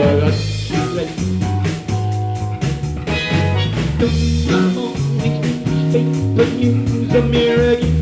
uh. Don't you always think you a mirror?